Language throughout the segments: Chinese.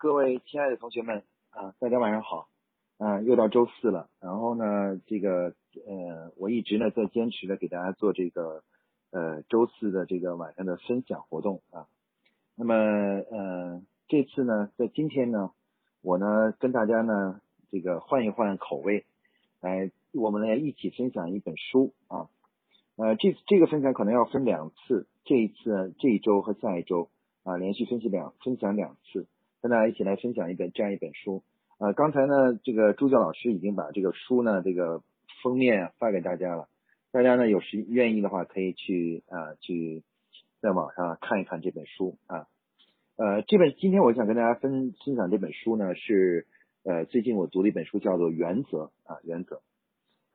各位亲爱的同学们啊，大家晚上好。啊，又到周四了。然后呢，这个呃，我一直呢在坚持的给大家做这个呃周四的这个晚上的分享活动啊。那么呃，这次呢，在今天呢，我呢跟大家呢这个换一换口味，来我们来一起分享一本书啊。呃，这这个分享可能要分两次，这一次这一周和下一周啊，连续分析两分享两次。跟大家一起来分享一本这样一本书，呃，刚才呢，这个助教老师已经把这个书呢，这个封面发给大家了，大家呢有时愿意的话，可以去啊去在网上看一看这本书啊，呃，这本今天我想跟大家分分享这本书呢，是呃最近我读的一本书，叫做《原则》啊，《原则》，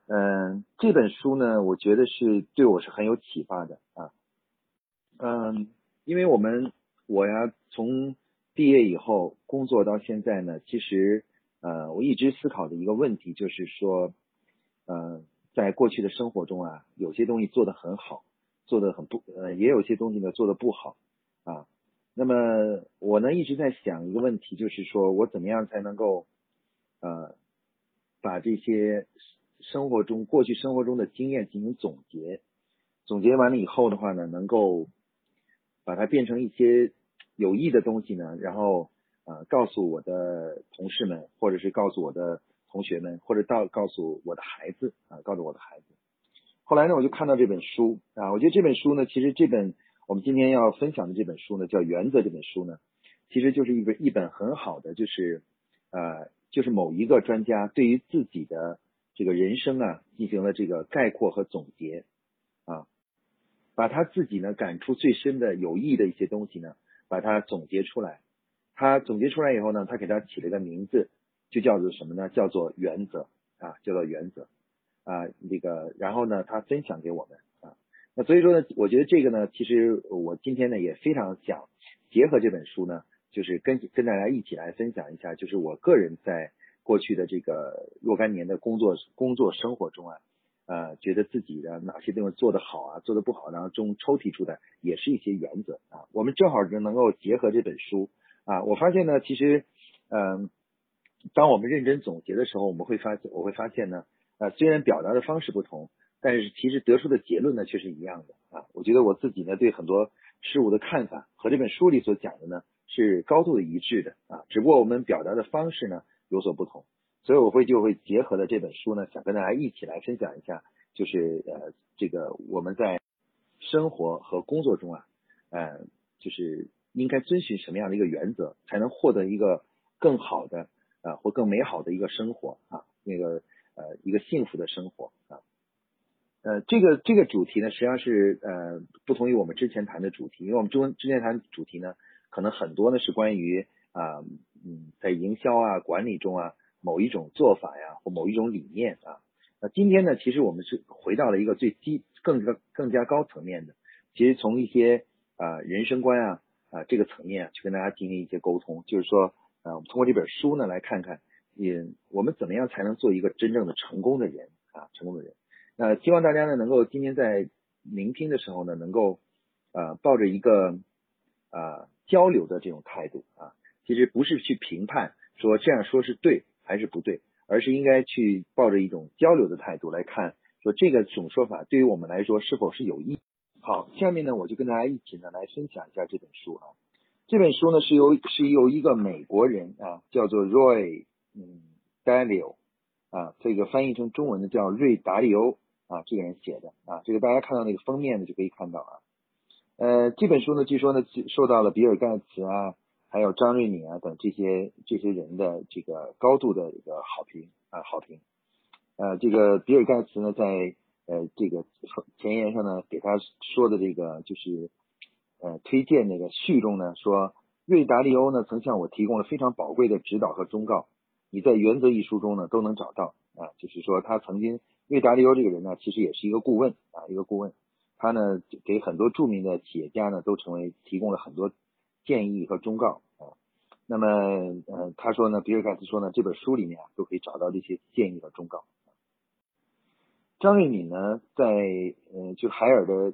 嗯，这本书呢，我觉得是对我是很有启发的啊，嗯，因为我们我呀从毕业以后工作到现在呢，其实呃我一直思考的一个问题就是说，呃在过去的生活中啊，有些东西做得很好，做得很不呃也有些东西呢做得不好啊。那么我呢一直在想一个问题，就是说我怎么样才能够呃把这些生活中过去生活中的经验进行总结，总结完了以后的话呢，能够把它变成一些。有益的东西呢，然后呃告诉我的同事们，或者是告诉我的同学们，或者到告诉我的孩子啊，告诉我的孩子。后来呢，我就看到这本书啊，我觉得这本书呢，其实这本我们今天要分享的这本书呢，叫《原则》这本书呢，其实就是一本一本很好的，就是呃，就是某一个专家对于自己的这个人生啊，进行了这个概括和总结啊，把他自己呢感触最深的有益的一些东西呢。把它总结出来，他总结出来以后呢，他给他起了一个名字，就叫做什么呢？叫做原则啊，叫做原则啊，那个，然后呢，他分享给我们啊，那所以说呢，我觉得这个呢，其实我今天呢也非常想结合这本书呢，就是跟跟大家一起来分享一下，就是我个人在过去的这个若干年的工作工作生活中啊。呃，觉得自己的哪些地方做得好啊，做得不好，然后中抽提出的也是一些原则啊。我们正好就能够结合这本书啊。我发现呢，其实，嗯，当我们认真总结的时候，我们会发现，我会发现呢，呃，虽然表达的方式不同，但是其实得出的结论呢却是一样的啊。我觉得我自己呢对很多事物的看法和这本书里所讲的呢是高度的一致的啊，只不过我们表达的方式呢有所不同。所以我会就会结合的这本书呢，想跟大家一起来分享一下，就是呃这个我们在生活和工作中啊，呃就是应该遵循什么样的一个原则，才能获得一个更好的啊或更美好的一个生活啊，那个呃一个幸福的生活啊，呃这个这个主题呢，实际上是呃不同于我们之前谈的主题，因为我们中之前谈主题呢，可能很多呢是关于啊嗯在营销啊管理中啊。某一种做法呀，或某一种理念啊，那今天呢，其实我们是回到了一个最低、更加更加高层面的，其实从一些啊人生观啊啊这个层面啊去跟大家进行一些沟通，就是说啊，我们通过这本书呢来看看，嗯，我们怎么样才能做一个真正的成功的人啊，成功的人。那希望大家呢能够今天在聆听的时候呢，能够啊抱着一个啊交流的这种态度啊，其实不是去评判说这样说是对。还是不对，而是应该去抱着一种交流的态度来看，说这个种说法对于我们来说是否是有益。好，下面呢我就跟大家一起呢来分享一下这本书啊。这本书呢是由是由一个美国人啊叫做 Roy 嗯 Dalio 啊，这个翻译成中文的叫瑞达利欧啊这个人写的啊，这个大家看到那个封面呢就可以看到啊。呃，这本书呢据说呢受到了比尔盖茨啊。还有张瑞敏啊等这些这些人的这个高度的一个好评啊好评，呃这个比尔盖茨呢在呃这个前言上呢给他说的这个就是呃推荐那个序中呢说瑞达利欧呢曾向我提供了非常宝贵的指导和忠告，你在原则一书中呢都能找到啊就是说他曾经瑞达利欧这个人呢其实也是一个顾问啊一个顾问，他呢给很多著名的企业家呢都成为提供了很多建议和忠告。那么，呃，他说呢，比尔盖茨说呢，这本书里面啊，都可以找到这些建议和忠告。张瑞敏呢，在呃，就海尔的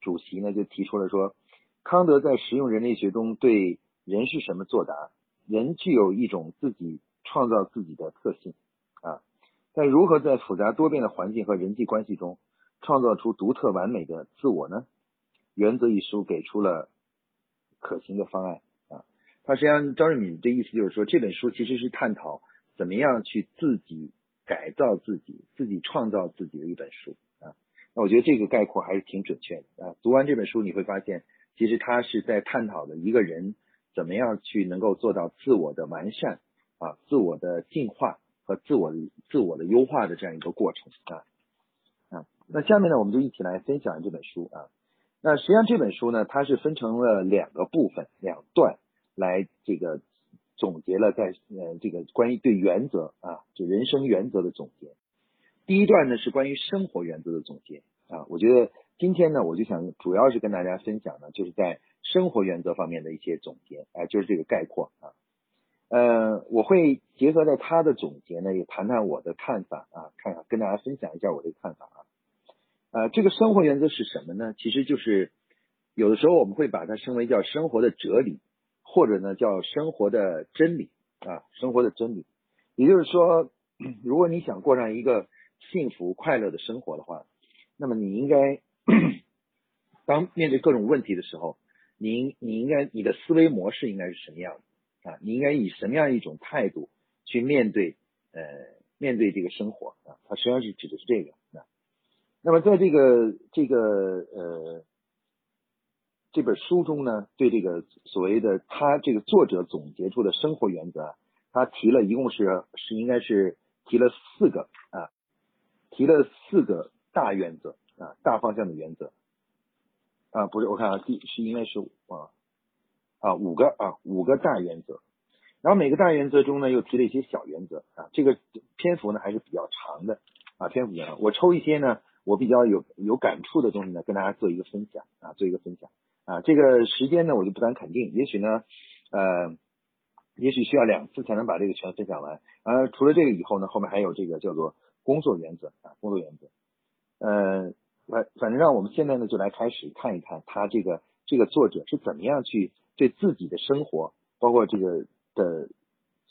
主席呢，就提出了说，康德在实用人类学中对人是什么作答，人具有一种自己创造自己的特性啊，但如何在复杂多变的环境和人际关系中创造出独特完美的自我呢？原则一书给出了可行的方案他实际上张瑞敏的意思就是说，这本书其实是探讨怎么样去自己改造自己、自己创造自己的一本书啊。那我觉得这个概括还是挺准确的啊。读完这本书，你会发现，其实他是在探讨的一个人怎么样去能够做到自我的完善啊、自我的进化和自我自我的优化的这样一个过程啊啊。那下面呢，我们就一起来分享这本书啊。那实际上这本书呢，它是分成了两个部分、两段来这个总结了在呃这个关于对原则啊，就人生原则的总结。第一段呢是关于生活原则的总结啊，我觉得今天呢我就想主要是跟大家分享呢，就是在生活原则方面的一些总结，哎，就是这个概括啊。呃，我会结合着他的总结呢，也谈谈我的看法啊，看看跟大家分享一下我的看法啊。呃，这个生活原则是什么呢？其实就是有的时候我们会把它称为叫生活的哲理，或者呢叫生活的真理啊，生活的真理。也就是说，如果你想过上一个幸福快乐的生活的话，那么你应该 当面对各种问题的时候，你你应该你的思维模式应该是什么样的啊？你应该以什么样一种态度去面对呃面对这个生活啊？它实际上是指的是这个啊。那么，在这个这个呃这本书中呢，对这个所谓的他这个作者总结出的生活原则，他提了一共是是应该是提了四个啊，提了四个大原则啊，大方向的原则。啊，不是我看啊，第是应该是啊啊五个啊五个大原则，然后每个大原则中呢又提了一些小原则啊，这个篇幅呢还是比较长的啊，篇幅比较长，我抽一些呢。我比较有有感触的东西呢，跟大家做一个分享啊，做一个分享。啊。这个时间呢，我就不敢肯定，也许呢，呃，也许需要两次才能把这个全分享完。啊，除了这个以后呢，后面还有这个叫做工作原则啊，工作原则。呃，反反正让我们现在呢，就来开始看一看他这个这个作者是怎么样去对自己的生活，包括这个的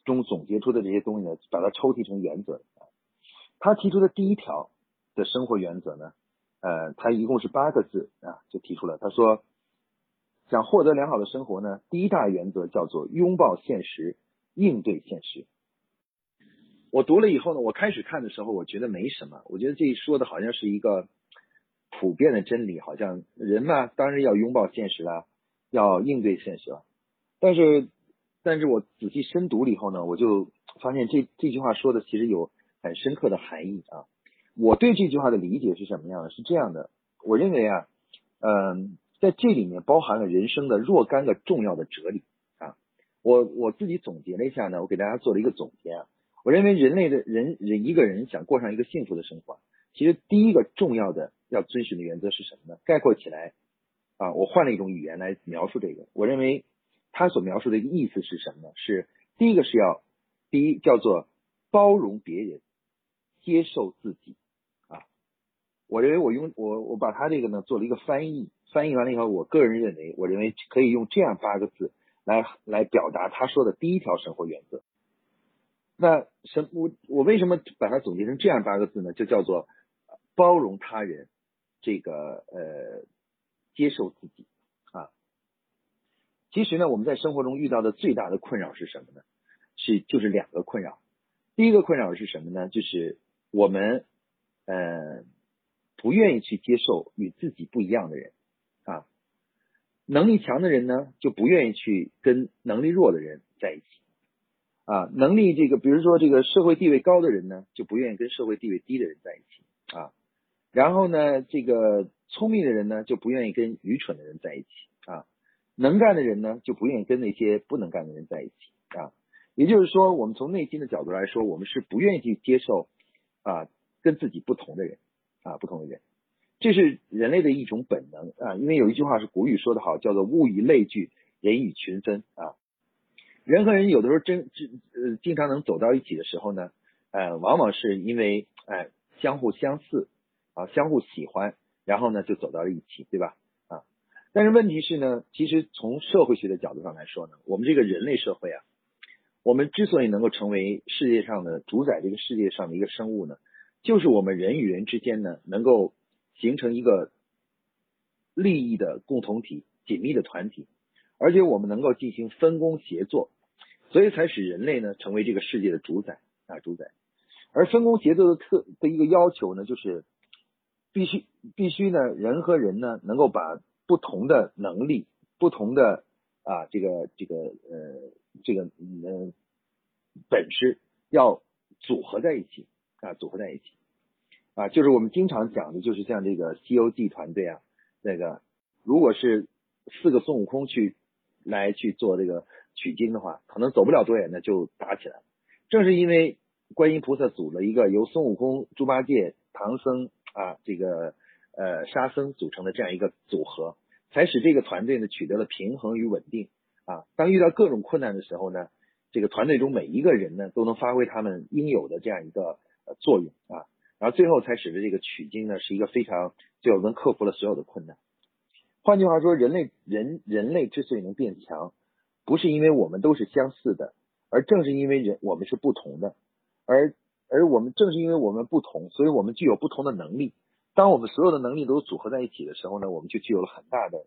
中总结出的这些东西呢，把它抽提成原则。他提出的第一条。的生活原则呢？呃，他一共是八个字啊，就提出了。他说，想获得良好的生活呢，第一大原则叫做拥抱现实，应对现实。我读了以后呢，我开始看的时候，我觉得没什么。我觉得这说的好像是一个普遍的真理，好像人嘛，当然要拥抱现实啦，要应对现实了。但是，但是我仔细深读了以后呢，我就发现这这句话说的其实有很深刻的含义啊。我对这句话的理解是什么样的？是这样的，我认为啊，嗯，在这里面包含了人生的若干个重要的哲理啊。我我自己总结了一下呢，我给大家做了一个总结啊。我认为人类的人人一个人想过上一个幸福的生活，其实第一个重要的要遵循的原则是什么呢？概括起来啊，我换了一种语言来描述这个。我认为他所描述的一个意思是什么呢？是第一个是要第一叫做包容别人，接受自己。我认为我用我我把他这个呢做了一个翻译，翻译完了以后，我个人认为，我认为可以用这样八个字来来表达他说的第一条生活原则。那什我我为什么把它总结成这样八个字呢？就叫做包容他人，这个呃接受自己啊。其实呢，我们在生活中遇到的最大的困扰是什么呢？是就是两个困扰。第一个困扰是什么呢？就是我们呃。不愿意去接受与自己不一样的人。啊，能力强的人呢就不愿意去跟能力弱的人在一起。啊，能力这个比如说这个社会地位高的人呢就不愿意跟社会地位低的人在一起。啊，然后呢这个聪明的人呢就不愿意跟愚蠢的人在一起。啊，能干的人呢就不愿意跟那些不能干的人在一起。啊，也就是说我们从内心的角度来说，我们是不愿意去接受啊跟自己不同的人。啊，不同的人，这是人类的一种本能啊。因为有一句话是古语说的好，叫做“物以类聚，人以群分”啊。人和人有的时候真真呃经常能走到一起的时候呢，呃，往往是因为哎相互相似啊，相互喜欢，然后呢就走到了一起，对吧？啊，但是问题是呢，其实从社会学的角度上来说呢，我们这个人类社会啊，我们之所以能够成为世界上的主宰这个世界上的一个生物呢，就是我们人与人之间呢能够形成一个利益的共同体、紧密的团体，而且我们能够进行分工协作，所以才使人类呢成为这个世界的主宰啊主宰。而分工协作的特的一个要求呢，就是必须必须呢人和人呢能够把不同的能力、不同的啊这个这个呃。这个嗯本事要组合在一起啊，组合在一起啊，就是我们经常讲的，就是像这个《西游记》团队啊，那个如果是四个孙悟空去来去做这个取经的话，可能走不了多远呢就打起来。正是因为观音菩萨组了一个由孙悟空、猪八戒、唐僧啊这个呃沙僧组成的这样一个组合，才使这个团队呢取得了平衡与稳定。啊，当遇到各种困难的时候呢，这个团队中每一个人呢都能发挥他们应有的这样一个作用啊，然后最后才使得这个取经呢是一个非常最后能克服了所有的困难。换句话说，人类人人类之所以能变强，不是因为我们都是相似的，而正是因为人我们是不同的，而而我们正是因为我们不同，所以我们具有不同的能力。当我们所有的能力都组合在一起的时候呢，我们就具有了很大的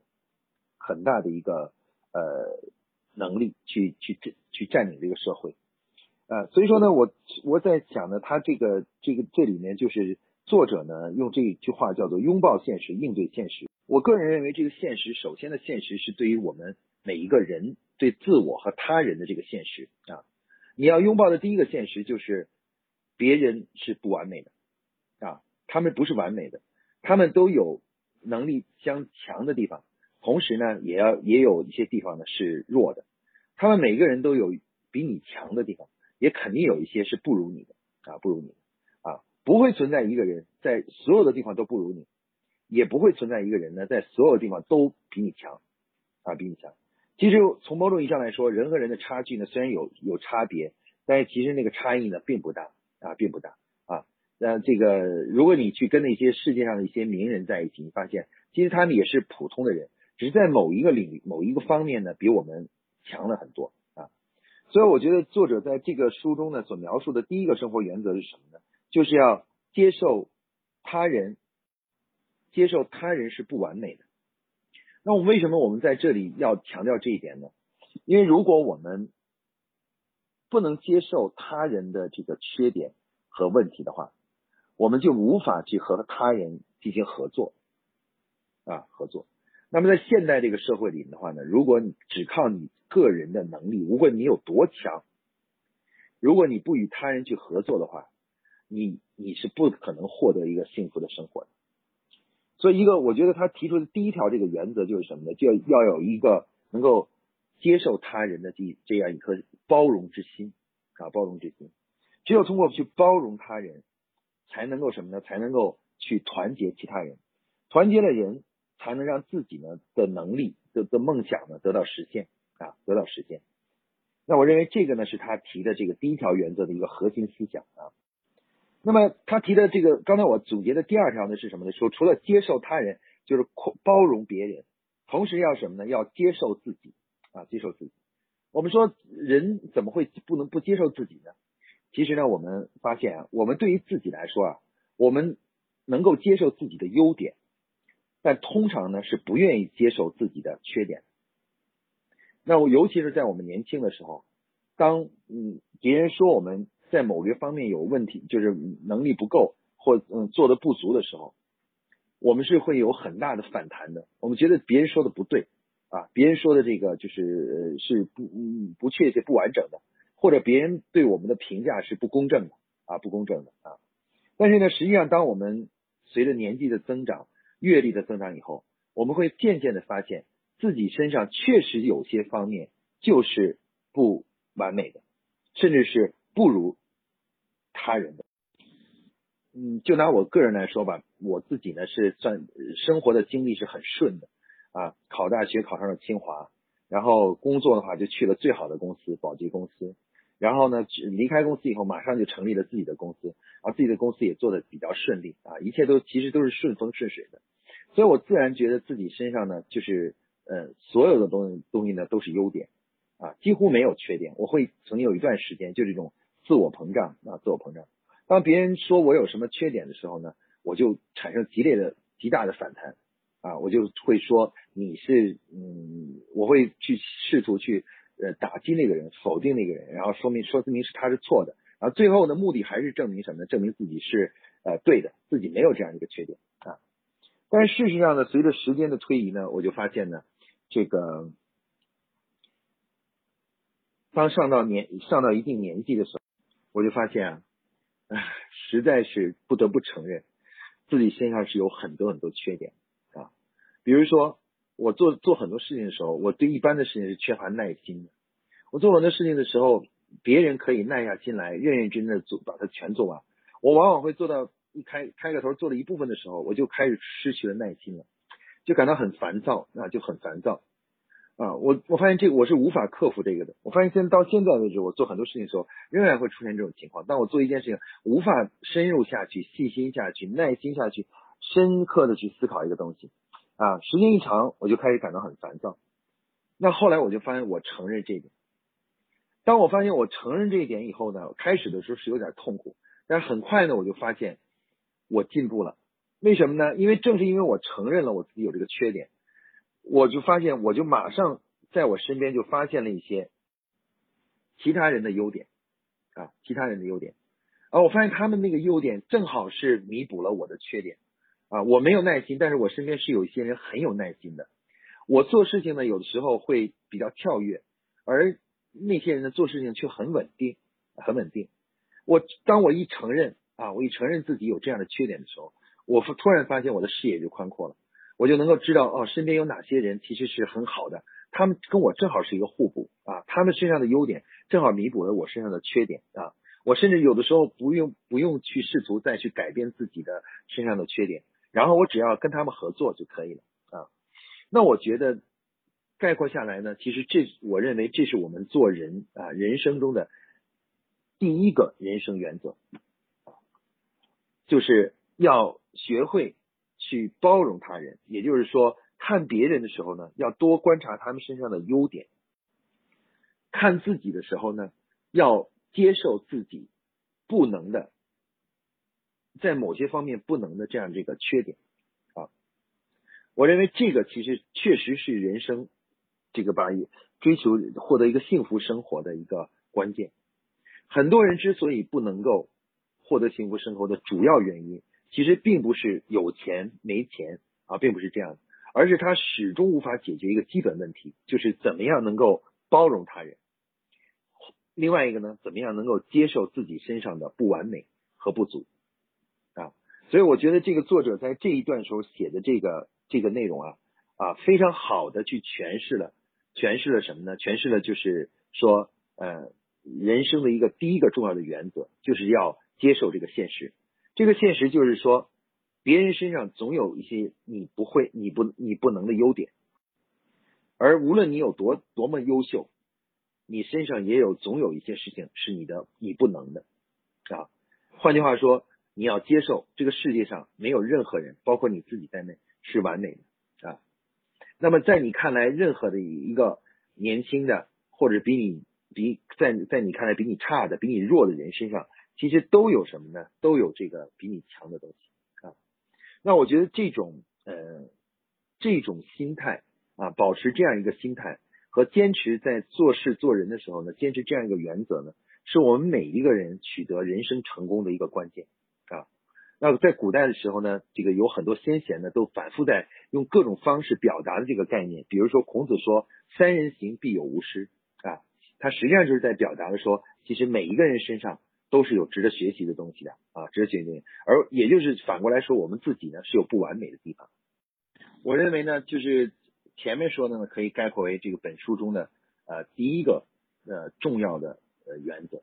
很大的一个。呃，能力去去去占领这个社会，呃，所以说呢，我我在想呢，他这个这个这里面就是作者呢用这一句话叫做拥抱现实，应对现实。我个人认为，这个现实首先的现实是对于我们每一个人对自我和他人的这个现实啊，你要拥抱的第一个现实就是别人是不完美的啊，他们不是完美的，他们都有能力相强的地方。同时呢，也要也有一些地方呢是弱的，他们每个人都有比你强的地方，也肯定有一些是不如你的啊，不如你的啊，不会存在一个人在所有的地方都不如你，也不会存在一个人呢在所有地方都比你强啊，比你强。其实从某种意义上来说，人和人的差距呢虽然有有差别，但是其实那个差异呢并不大啊，并不大啊。那这个如果你去跟那些世界上的一些名人在一起，你发现其实他们也是普通的人。只是在某一个领域、某一个方面呢，比我们强了很多。所以我觉得作者在这个书中呢，所描述的第一个生活原则是什么呢？就是要接受他人，接受他人是不完美的。那我为什么我们在这里要强调这一点呢？因为如果我们不能接受他人的这个缺点和问题的话，我们就无法去和他人进行合作啊，合作。那么在现代这个社会里的话呢，如果你只靠你个人的能力，无论你有多强，如果你不与他人去合作的话，你你是不可能获得一个幸福的生活的。所以，一个我觉得他提出的第一条这个原则就是什么呢？就要要有一个能够接受他人的这这样一颗包容之心啊，包容之心。只有通过去包容他人，才能够什么呢？才能够去团结其他人，团结了人。才能让自己呢的能力的的梦想呢得到实现啊，得到实现。那我认为这个呢是他提的这个第一条原则的一个核心思想啊。那么他提的这个刚才我总结的第二条呢是什么呢？说除了接受他人，就是包容别人，同时要什么呢？要接受自己啊，接受自己。我们说人怎么会不能不接受自己呢？其实呢，我们发现啊，我们对于自己来说啊，我们能够接受自己的优点。但通常呢是不愿意接受自己的缺点。那我尤其是在我们年轻的时候，当嗯别人说我们在某个方面有问题，就是能力不够或嗯做的不足的时候，我们是会有很大的反弹的。我们觉得别人说的不对啊，别人说的这个就是是不嗯不确切、不完整的，或者别人对我们的评价是不公正的啊，不公正的啊。但是呢，实际上当我们随着年纪的增长，阅历的增长以后，我们会渐渐的发现自己身上确实有些方面就是不完美的，甚至是不如他人的。嗯，就拿我个人来说吧，我自己呢是算生活的经历是很顺的啊，考大学考上了清华，然后工作的话就去了最好的公司保洁公司，然后呢离开公司以后马上就成立了自己的公司，而自己的公司也做的比较顺利啊，一切都其实都是顺风顺水的。所以我自然觉得自己身上呢，就是呃，所有的东西东西呢都是优点啊，几乎没有缺点。我会曾经有一段时间就这种自我膨胀啊，自我膨胀。当别人说我有什么缺点的时候呢，我就产生激烈的、极大的反弹啊，我就会说你是嗯，我会去试图去呃打击那个人，否定那个人，然后说明说明是他是错的，然后最后的目的还是证明什么呢？证明自己是呃对的，自己没有这样一个缺点啊。但是事实上呢，随着时间的推移呢，我就发现呢，这个当上到年上到一定年纪的时候，我就发现啊，唉，实在是不得不承认，自己身上是有很多很多缺点啊。比如说，我做做很多事情的时候，我对一般的事情是缺乏耐心的。我做很多事情的时候，别人可以耐下心来，认认真真的做，把它全做完，我往往会做到。一开开个头做了一部分的时候，我就开始失去了耐心了，就感到很烦躁那，就很烦躁啊。我我发现这个我是无法克服这个的。我发现现在到现在为止，我做很多事情的时候，仍然会出现这种情况。当我做一件事情无法深入下去、细心下去、耐心下去、深刻的去思考一个东西啊，时间一长，我就开始感到很烦躁。那后来我就发现，我承认这一点。当我发现我承认这一点以后呢，开始的时候是有点痛苦，但是很快呢，我就发现。我进步了，为什么呢？因为正是因为我承认了我自己有这个缺点，我就发现，我就马上在我身边就发现了一些其他人的优点啊，其他人的优点，啊，我发现他们那个优点正好是弥补了我的缺点啊。我没有耐心，但是我身边是有一些人很有耐心的。我做事情呢，有的时候会比较跳跃，而那些人呢，做事情却很稳定，很稳定。我当我一承认。啊，我一承认自己有这样的缺点的时候，我突然发现我的视野就宽阔了，我就能够知道哦，身边有哪些人其实是很好的，他们跟我正好是一个互补啊，他们身上的优点正好弥补了我身上的缺点啊，我甚至有的时候不用不用去试图再去改变自己的身上的缺点，然后我只要跟他们合作就可以了啊。那我觉得概括下来呢，其实这我认为这是我们做人啊人生中的第一个人生原则。就是要学会去包容他人，也就是说，看别人的时候呢，要多观察他们身上的优点；看自己的时候呢，要接受自己不能的，在某些方面不能的这样这个缺点啊。我认为这个其实确实是人生这个八月追求获得一个幸福生活的一个关键。很多人之所以不能够。获得幸福生活的主要原因，其实并不是有钱没钱啊，并不是这样，而是他始终无法解决一个基本问题，就是怎么样能够包容他人。另外一个呢，怎么样能够接受自己身上的不完美和不足啊？所以我觉得这个作者在这一段时候写的这个这个内容啊啊，非常好的去诠释了诠释了什么呢？诠释了就是说呃，人生的一个第一个重要的原则，就是要。接受这个现实，这个现实就是说，别人身上总有一些你不会、你不、你不能的优点，而无论你有多多么优秀，你身上也有总有一些事情是你的你不能的啊。换句话说，你要接受这个世界上没有任何人，包括你自己在内是完美的啊。那么在你看来，任何的一个年轻的或者比你比在在你看来比你差的、比你弱的人身上。其实都有什么呢？都有这个比你强的东西啊。那我觉得这种呃这种心态啊，保持这样一个心态和坚持在做事做人的时候呢，坚持这样一个原则呢，是我们每一个人取得人生成功的一个关键啊。那在古代的时候呢，这个有很多先贤呢，都反复在用各种方式表达的这个概念。比如说孔子说“三人行，必有吾师”啊，他实际上就是在表达的说，其实每一个人身上。都是有值得学习的东西的啊，值得学习东西。而也就是反过来说，我们自己呢是有不完美的地方。我认为呢，就是前面说的呢，可以概括为这个本书中的呃第一个呃重要的呃原则。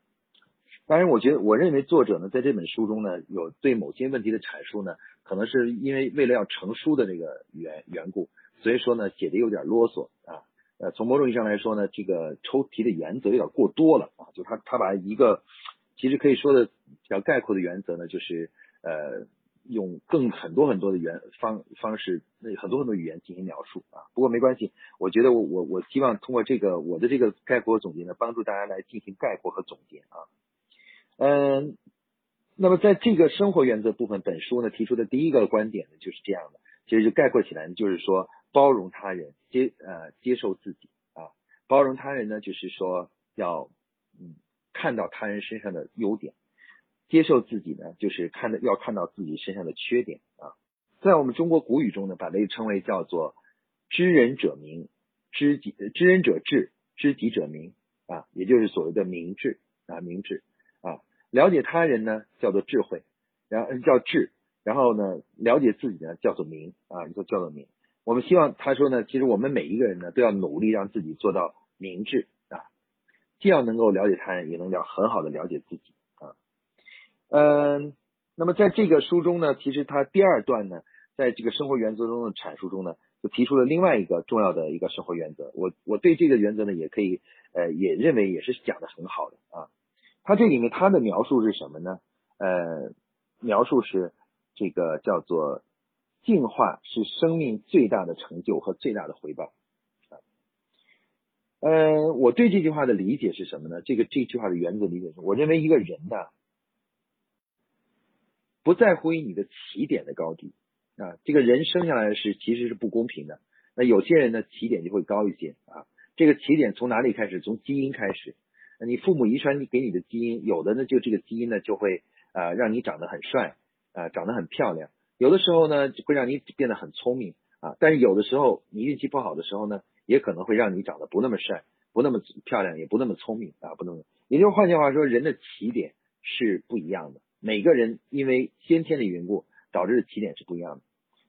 当然，我觉得我认为作者呢在这本书中呢有对某些问题的阐述呢，可能是因为为了要成书的这个缘缘故，所以说呢写的有点啰嗦啊。呃，从某种意义上来说呢，这个抽题的原则有点过多了啊，就他他把一个。其实可以说的比较概括的原则呢，就是呃，用更很多很多的语言方方式，那很多很多语言进行描述啊。不过没关系，我觉得我我我希望通过这个我的这个概括总结呢，帮助大家来进行概括和总结啊。嗯，那么在这个生活原则部分，本书呢提出的第一个观点呢就是这样的，其实就概括起来就是说包容他人，接呃接受自己啊。包容他人呢就是说要看到他人身上的优点。接受自己呢，就是看到要看到自己身上的缺点啊。在我们中国古语中呢，把这称为叫做知人者明，知己知人者智，知己者明啊，也就是所谓的明智啊，明智啊。了解他人呢，叫做智慧，然后叫智，然后呢，了解自己呢，叫做明啊，就叫做明。我们希望他说呢，其实我们每一个人呢，都要努力让自己做到明智，既要能够了解他人，也能了很好的了解自己啊。嗯，那么在这个书中呢，其实他第二段呢，在这个生活原则中的阐述中呢，就提出了另外一个重要的一个生活原则。我我对这个原则呢，也可以呃，也认为也是讲的很好的啊。他这里面他的描述是什么呢？呃，描述是这个叫做进化是生命最大的成就和最大的回报。呃，我对这句话的理解是什么呢？这个这句话的原则理解是，我认为一个人呢。不在乎于你的起点的高低啊，这个人生下来是其实是不公平的。那有些人呢起点就会高一些啊，这个起点从哪里开始？从基因开始。你父母遗传给你的基因，有的呢就这个基因呢就会啊让你长得很帅啊，长得很漂亮。有的时候呢会让你变得很聪明啊，但是有的时候你运气不好的时候呢，也可能会让你长得不那么帅，不那么漂亮，也不那么聪明啊，不那么。也就是换句话说，人的起点是不一样的。每个人因为先天的缘故，导致的起点是不一样的。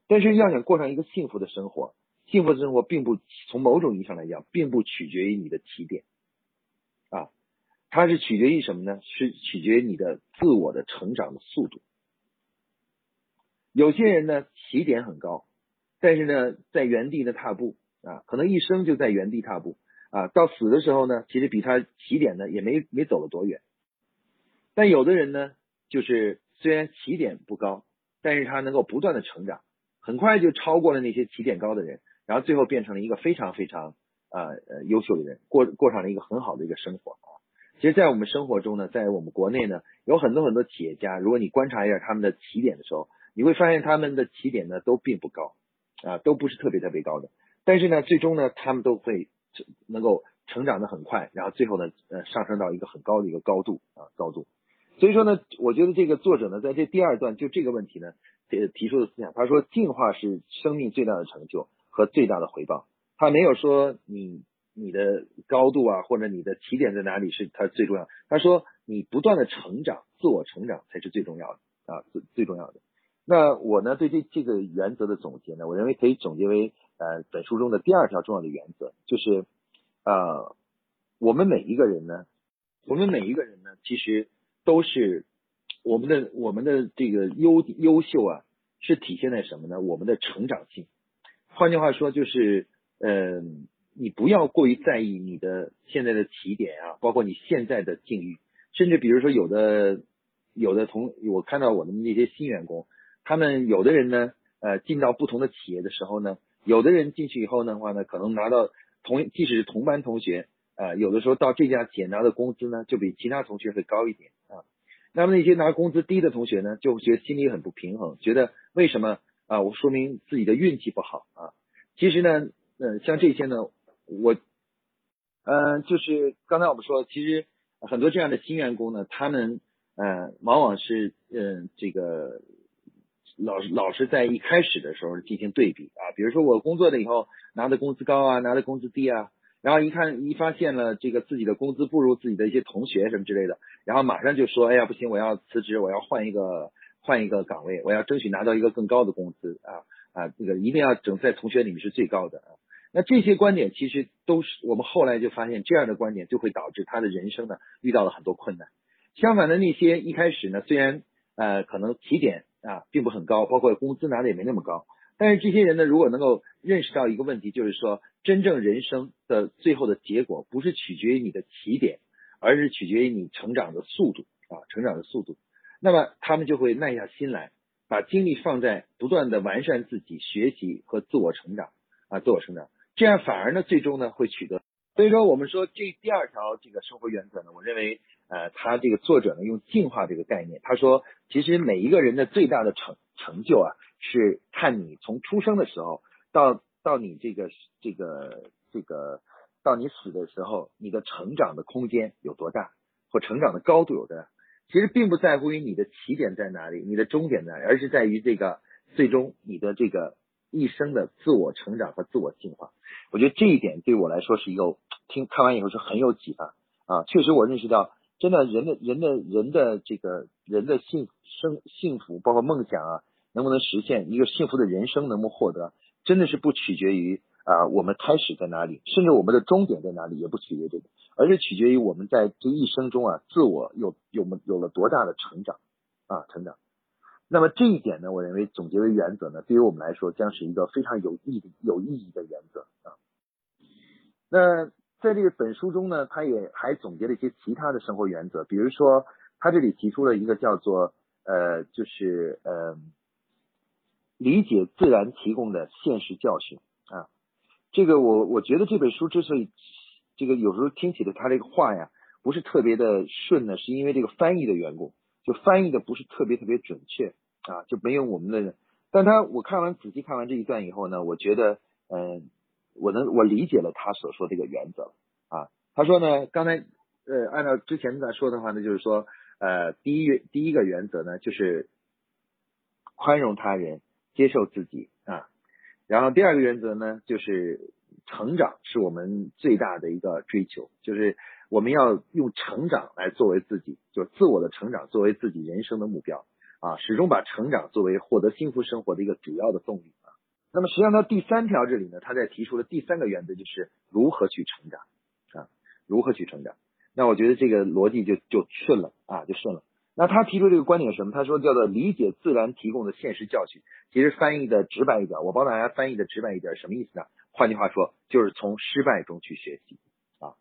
但是要想过上一个幸福的生活，幸福的生活并不从某种意义上来讲，并不取决于你的起点，啊，它是取决于什么呢？是取决于你的自我的成长的速度。有些人呢起点很高，但是呢在原地的踏步啊，可能一生就在原地踏步啊，到死的时候呢，其实比他起点呢也没没走了多远。但有的人呢。就是虽然起点不高，但是他能够不断的成长，很快就超过了那些起点高的人，然后最后变成了一个非常非常呃呃优秀的人，过过上了一个很好的一个生活啊。其实，在我们生活中呢，在我们国内呢，有很多很多企业家，如果你观察一下他们的起点的时候，你会发现他们的起点呢都并不高啊，都不是特别特别高的，但是呢，最终呢，他们都会能够成长的很快，然后最后呢，呃，上升到一个很高的一个高度啊，高度。所以说呢，我觉得这个作者呢，在这第二段就这个问题呢，提提出的思想，他说进化是生命最大的成就和最大的回报。他没有说你你的高度啊，或者你的起点在哪里是他最重要。他说你不断的成长，自我成长才是最重要的啊，最最重要的。那我呢，对这这个原则的总结呢，我认为可以总结为呃本书中的第二条重要的原则，就是呃我们每一个人呢，我们每一个人呢，其实。都是我们的我们的这个优优秀啊，是体现在什么呢？我们的成长性。换句话说，就是嗯，你不要过于在意你的现在的起点啊，包括你现在的境遇，甚至比如说有的有的同我看到我的那些新员工，他们有的人呢，呃，进到不同的企业的时候呢，有的人进去以后的话呢，可能拿到同即使是同班同学。啊，有的时候到这家企业拿的工资呢，就比其他同学会高一点啊。那么那些拿工资低的同学呢，就觉得心里很不平衡，觉得为什么啊？我说明自己的运气不好啊。其实呢，嗯，像这些呢，我，嗯，就是刚才我们说，其实很多这样的新员工呢，他们嗯，往往是嗯，这个老老是在一开始的时候进行对比啊。比如说我工作了以后，拿的工资高啊，拿的工资低啊。然后一看一发现了这个自己的工资不如自己的一些同学什么之类的，然后马上就说，哎呀不行，我要辞职，我要换一个换一个岗位，我要争取拿到一个更高的工资啊啊，这个一定要整在同学里面是最高的啊。那这些观点其实都是我们后来就发现，这样的观点就会导致他的人生呢遇到了很多困难。相反的那些一开始呢，虽然呃可能起点啊并不很高，包括工资拿的也没那么高。但是这些人呢，如果能够认识到一个问题，就是说，真正人生的最后的结果不是取决于你的起点，而是取决于你成长的速度啊，成长的速度。那么他们就会耐下心来，把精力放在不断的完善自己、学习和自我成长啊，自我成长，这样反而呢，最终呢会取得。所以说，我们说这第二条这个生活原则呢，我认为，呃，他这个作者呢用进化这个概念，他说，其实每一个人的最大的成成就啊，是看你从出生的时候到到你这个这个这个到你死的时候，你的成长的空间有多大，或成长的高度有多大。其实并不在乎于你的起点在哪里，你的终点在哪里，而是在于这个最终你的这个一生的自我成长和自我进化。我觉得这一点对我来说是一个。听看完以后是很有启发啊！确实，我认识到，真的人的人的人的这个人的幸生幸福，包括梦想啊，能不能实现一个幸福的人生，能不能获得，真的是不取决于啊我们开始在哪里，甚至我们的终点在哪里，也不取决于这个，而是取决于我们在这一生中啊，自我有有有有了多大的成长啊成长。那么这一点呢，我认为总结为原则呢，对于我们来说将是一个非常有意义有意义的原则啊。那。在这个本书中呢，他也还总结了一些其他的生活原则，比如说他这里提出了一个叫做呃，就是呃，理解自然提供的现实教训啊。这个我我觉得这本书之所以这个有时候听起来他这个话呀不是特别的顺呢，是因为这个翻译的缘故，就翻译的不是特别特别准确啊，就没有我们的。但他我看完仔细看完这一段以后呢，我觉得嗯。我能我理解了他所说这个原则啊，他说呢，刚才呃按照之前在说的话呢，就是说呃第一第一个原则呢就是宽容他人，接受自己啊，然后第二个原则呢就是成长是我们最大的一个追求，就是我们要用成长来作为自己，就自我的成长作为自己人生的目标啊，始终把成长作为获得幸福生活的一个主要的动力。那么实际上，到第三条这里呢，他在提出了第三个原则，就是如何去成长啊，如何去成长。那我觉得这个逻辑就就顺了啊，就顺了。那他提出这个观点是什么？他说叫做理解自然提供的现实教训。其实翻译的直白一点，我帮大家翻译的直白一点，什么意思呢？换句话说，就是从失败中去学习啊，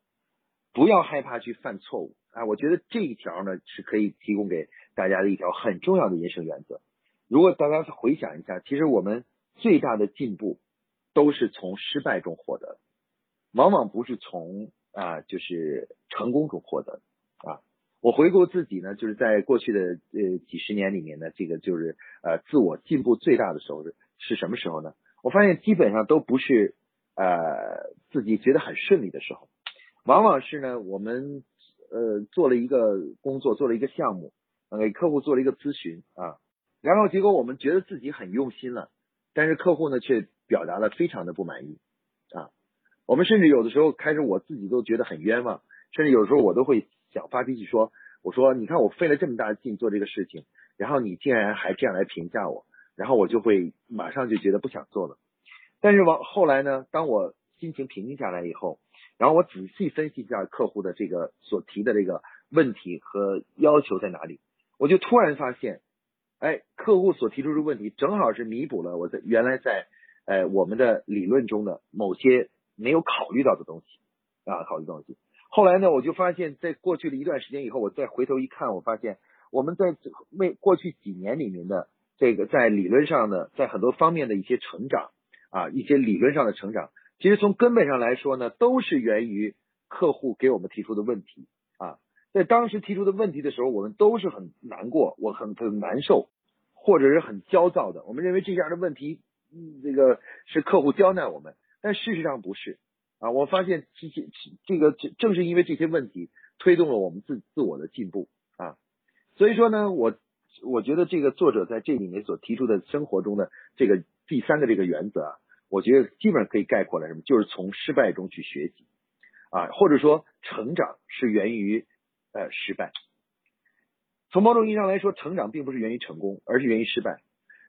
不要害怕去犯错误啊。我觉得这一条呢是可以提供给大家的一条很重要的人生原则。如果大家回想一下，其实我们。最大的进步都是从失败中获得，往往不是从啊就是成功中获得啊。我回顾自己呢，就是在过去的呃几十年里面呢，这个就是呃自我进步最大的时候是是什么时候呢？我发现基本上都不是呃自己觉得很顺利的时候，往往是呢我们呃做了一个工作，做了一个项目，给客户做了一个咨询啊，然后结果我们觉得自己很用心了。但是客户呢，却表达了非常的不满意啊！我们甚至有的时候开始，我自己都觉得很冤枉，甚至有时候我都会想发脾气说：“我说，你看我费了这么大劲做这个事情，然后你竟然还这样来评价我，然后我就会马上就觉得不想做了。”但是往后来呢，当我心情平静下来以后，然后我仔细分析一下客户的这个所提的这个问题和要求在哪里，我就突然发现。哎，客户所提出的问题正好是弥补了我在原来在呃我们的理论中的某些没有考虑到的东西啊，考虑东西。后来呢，我就发现，在过去的一段时间以后，我再回头一看，我发现我们在为过去几年里面的这个在理论上的，在很多方面的一些成长啊，一些理论上的成长，其实从根本上来说呢，都是源于客户给我们提出的问题啊。在当时提出的问题的时候，我们都是很难过，我很很难受。或者是很焦躁的，我们认为这样的问题，这个是客户刁难我们，但事实上不是啊。我发现这些这个正是因为这些问题推动了我们自自我的进步啊。所以说呢，我我觉得这个作者在这里面所提出的生活中的这个第三个这个原则啊，我觉得基本上可以概括了什么，就是从失败中去学习啊，或者说成长是源于呃失败。从某种意义上来说，成长并不是源于成功，而是源于失败。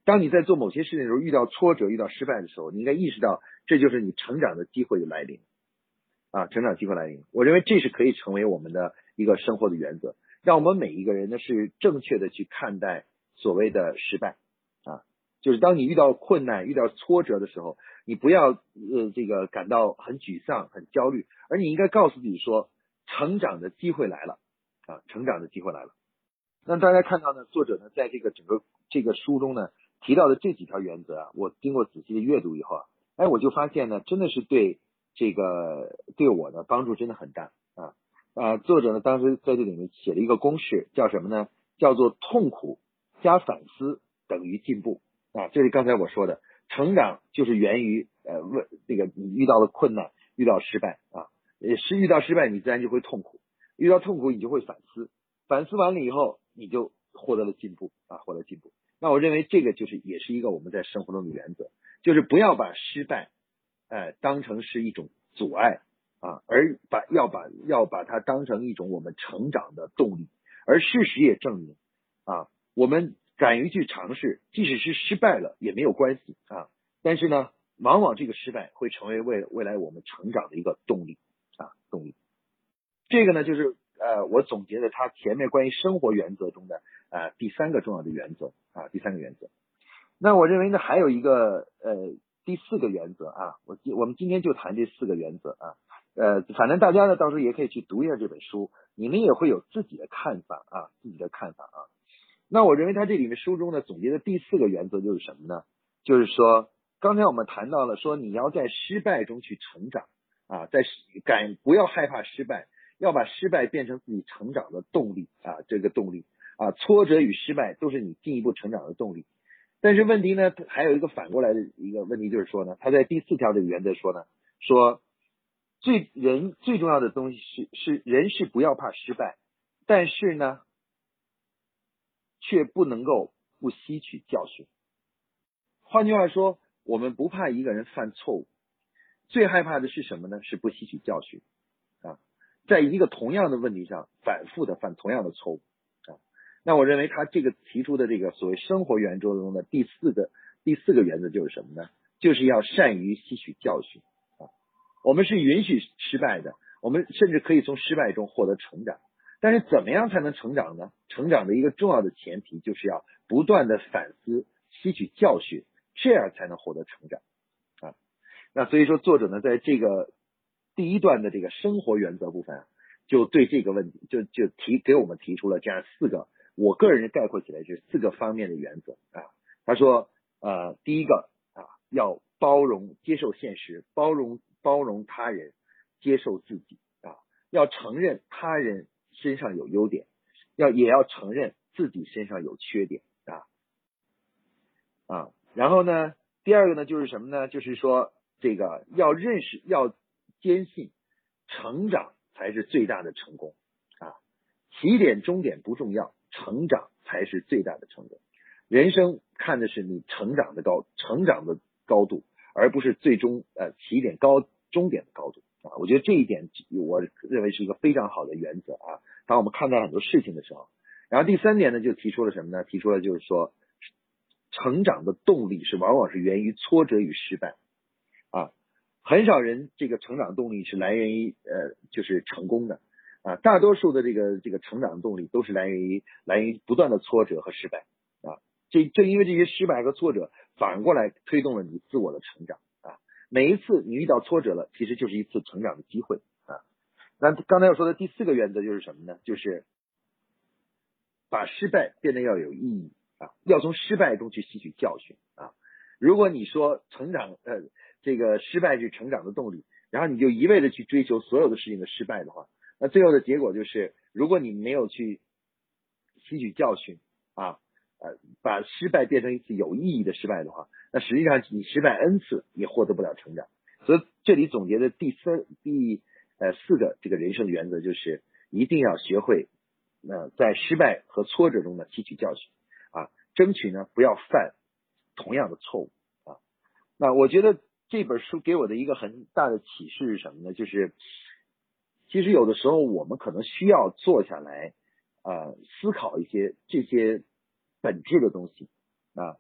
当你在做某些事情的时候遇到挫折、遇到失败的时候，你应该意识到这就是你成长的机会的来临啊！成长机会来临，我认为这是可以成为我们的一个生活的原则，让我们每一个人呢是正确的去看待所谓的失败啊！就是当你遇到困难、遇到挫折的时候，你不要呃这个感到很沮丧、很焦虑，而你应该告诉自己说，成长的机会来了啊！成长的机会来了。那大家看到呢，作者呢在这个整个这个书中呢提到的这几条原则啊，我经过仔细的阅读以后啊，哎，我就发现呢，真的是对这个对我的帮助真的很大啊啊！作者呢当时在这里面写了一个公式，叫什么呢？叫做痛苦加反思等于进步啊！这是刚才我说的，成长就是源于呃问这个你遇到了困难，遇到失败啊，是遇到失败你自然就会痛苦，遇到痛苦你就会反思，反思完了以后。你就获得了进步啊，获得进步。那我认为这个就是也是一个我们在生活中的原则，就是不要把失败，呃，当成是一种阻碍啊，而把要把要把它当成一种我们成长的动力。而事实也证明啊，我们敢于去尝试，即使是失败了也没有关系啊。但是呢，往往这个失败会成为未未来我们成长的一个动力啊，动力。这个呢，就是。呃，我总结的他前面关于生活原则中的呃第三个重要的原则啊，第三个原则。那我认为呢，还有一个呃第四个原则啊，我我们今天就谈这四个原则啊，呃，反正大家呢到时候也可以去读一下这本书，你们也会有自己的看法啊，自己的看法啊。那我认为他这里面书中呢总结的第四个原则就是什么呢？就是说，刚才我们谈到了说你要在失败中去成长啊，在敢不要害怕失败。要把失败变成自己成长的动力啊，这个动力啊，挫折与失败都是你进一步成长的动力。但是问题呢，还有一个反过来的一个问题，就是说呢，他在第四条这个原则说呢，说最人最重要的东西是是人是不要怕失败，但是呢，却不能够不吸取教训。换句话说，我们不怕一个人犯错误，最害怕的是什么呢？是不吸取教训。在一个同样的问题上反复的犯同样的错误啊，那我认为他这个提出的这个所谓生活原则中的第四个第四个原则就是什么呢？就是要善于吸取教训啊。我们是允许失败的，我们甚至可以从失败中获得成长。但是怎么样才能成长呢？成长的一个重要的前提就是要不断的反思、吸取教训，这样才能获得成长啊。那所以说，作者呢在这个。第一段的这个生活原则部分，就对这个问题就就提给我们提出了这样四个，我个人概括起来是四个方面的原则啊。他说，呃，第一个啊，要包容接受现实，包容包容他人，接受自己啊，要承认他人身上有优点，要也要承认自己身上有缺点啊啊。然后呢，第二个呢就是什么呢？就是说这个要认识要。坚信成长才是最大的成功啊！起点终点不重要，成长才是最大的成功。人生看的是你成长的高成长的高度，而不是最终呃起点高终点的高度啊！我觉得这一点我认为是一个非常好的原则啊。当我们看待很多事情的时候，然后第三点呢，就提出了什么呢？提出了就是说，成长的动力是往往是源于挫折与失败。很少人这个成长动力是来源于呃就是成功的啊，大多数的这个这个成长动力都是来源于来源于不断的挫折和失败啊，这正因为这些失败和挫折，反过来推动了你自我的成长啊。每一次你遇到挫折了，其实就是一次成长的机会啊。那刚才要说的第四个原则就是什么呢？就是把失败变得要有意义啊，要从失败中去吸取教训啊。如果你说成长呃。这个失败是成长的动力，然后你就一味的去追求所有的事情的失败的话，那最后的结果就是，如果你没有去吸取教训啊，呃，把失败变成一次有意义的失败的话，那实际上你失败 n 次也获得不了成长。所以这里总结的第三、第呃四个这个人生的原则就是，一定要学会那在失败和挫折中呢吸取教训啊，争取呢不要犯同样的错误啊。那我觉得。这本书给我的一个很大的启示是什么呢？就是其实有的时候我们可能需要坐下来，呃，思考一些这些本质的东西啊。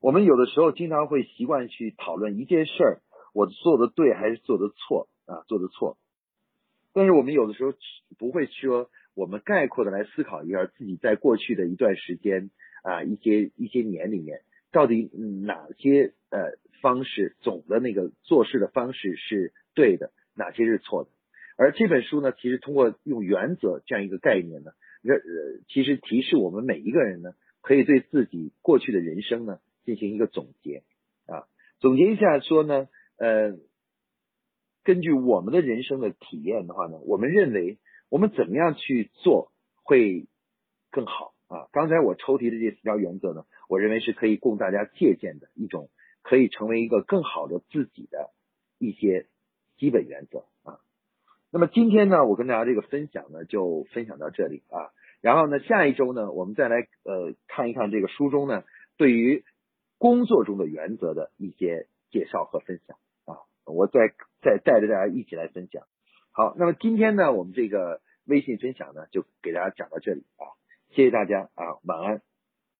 我们有的时候经常会习惯去讨论一件事儿，我做的对还是做的错啊，做的错。但是我们有的时候不会说，我们概括的来思考一下自己在过去的一段时间啊，一些一些年里面，到底哪些呃。方式总的那个做事的方式是对的，哪些是错的？而这本书呢，其实通过用原则这样一个概念呢，呃，其实提示我们每一个人呢，可以对自己过去的人生呢进行一个总结啊，总结一下说呢，呃，根据我们的人生的体验的话呢，我们认为我们怎么样去做会更好啊？刚才我抽题的这四条原则呢，我认为是可以供大家借鉴的一种，可以成为一个更好的自己的一些基本原则啊。那么今天呢，我跟大家这个分享呢，就分享到这里啊。然后呢，下一周呢，我们再来呃看一看这个书中呢对于工作中的原则的一些介绍和分享啊。我再再带着大家一起来分享。好，那么今天呢，我们这个微信分享呢，就给大家讲到这里啊。谢谢大家啊，晚安。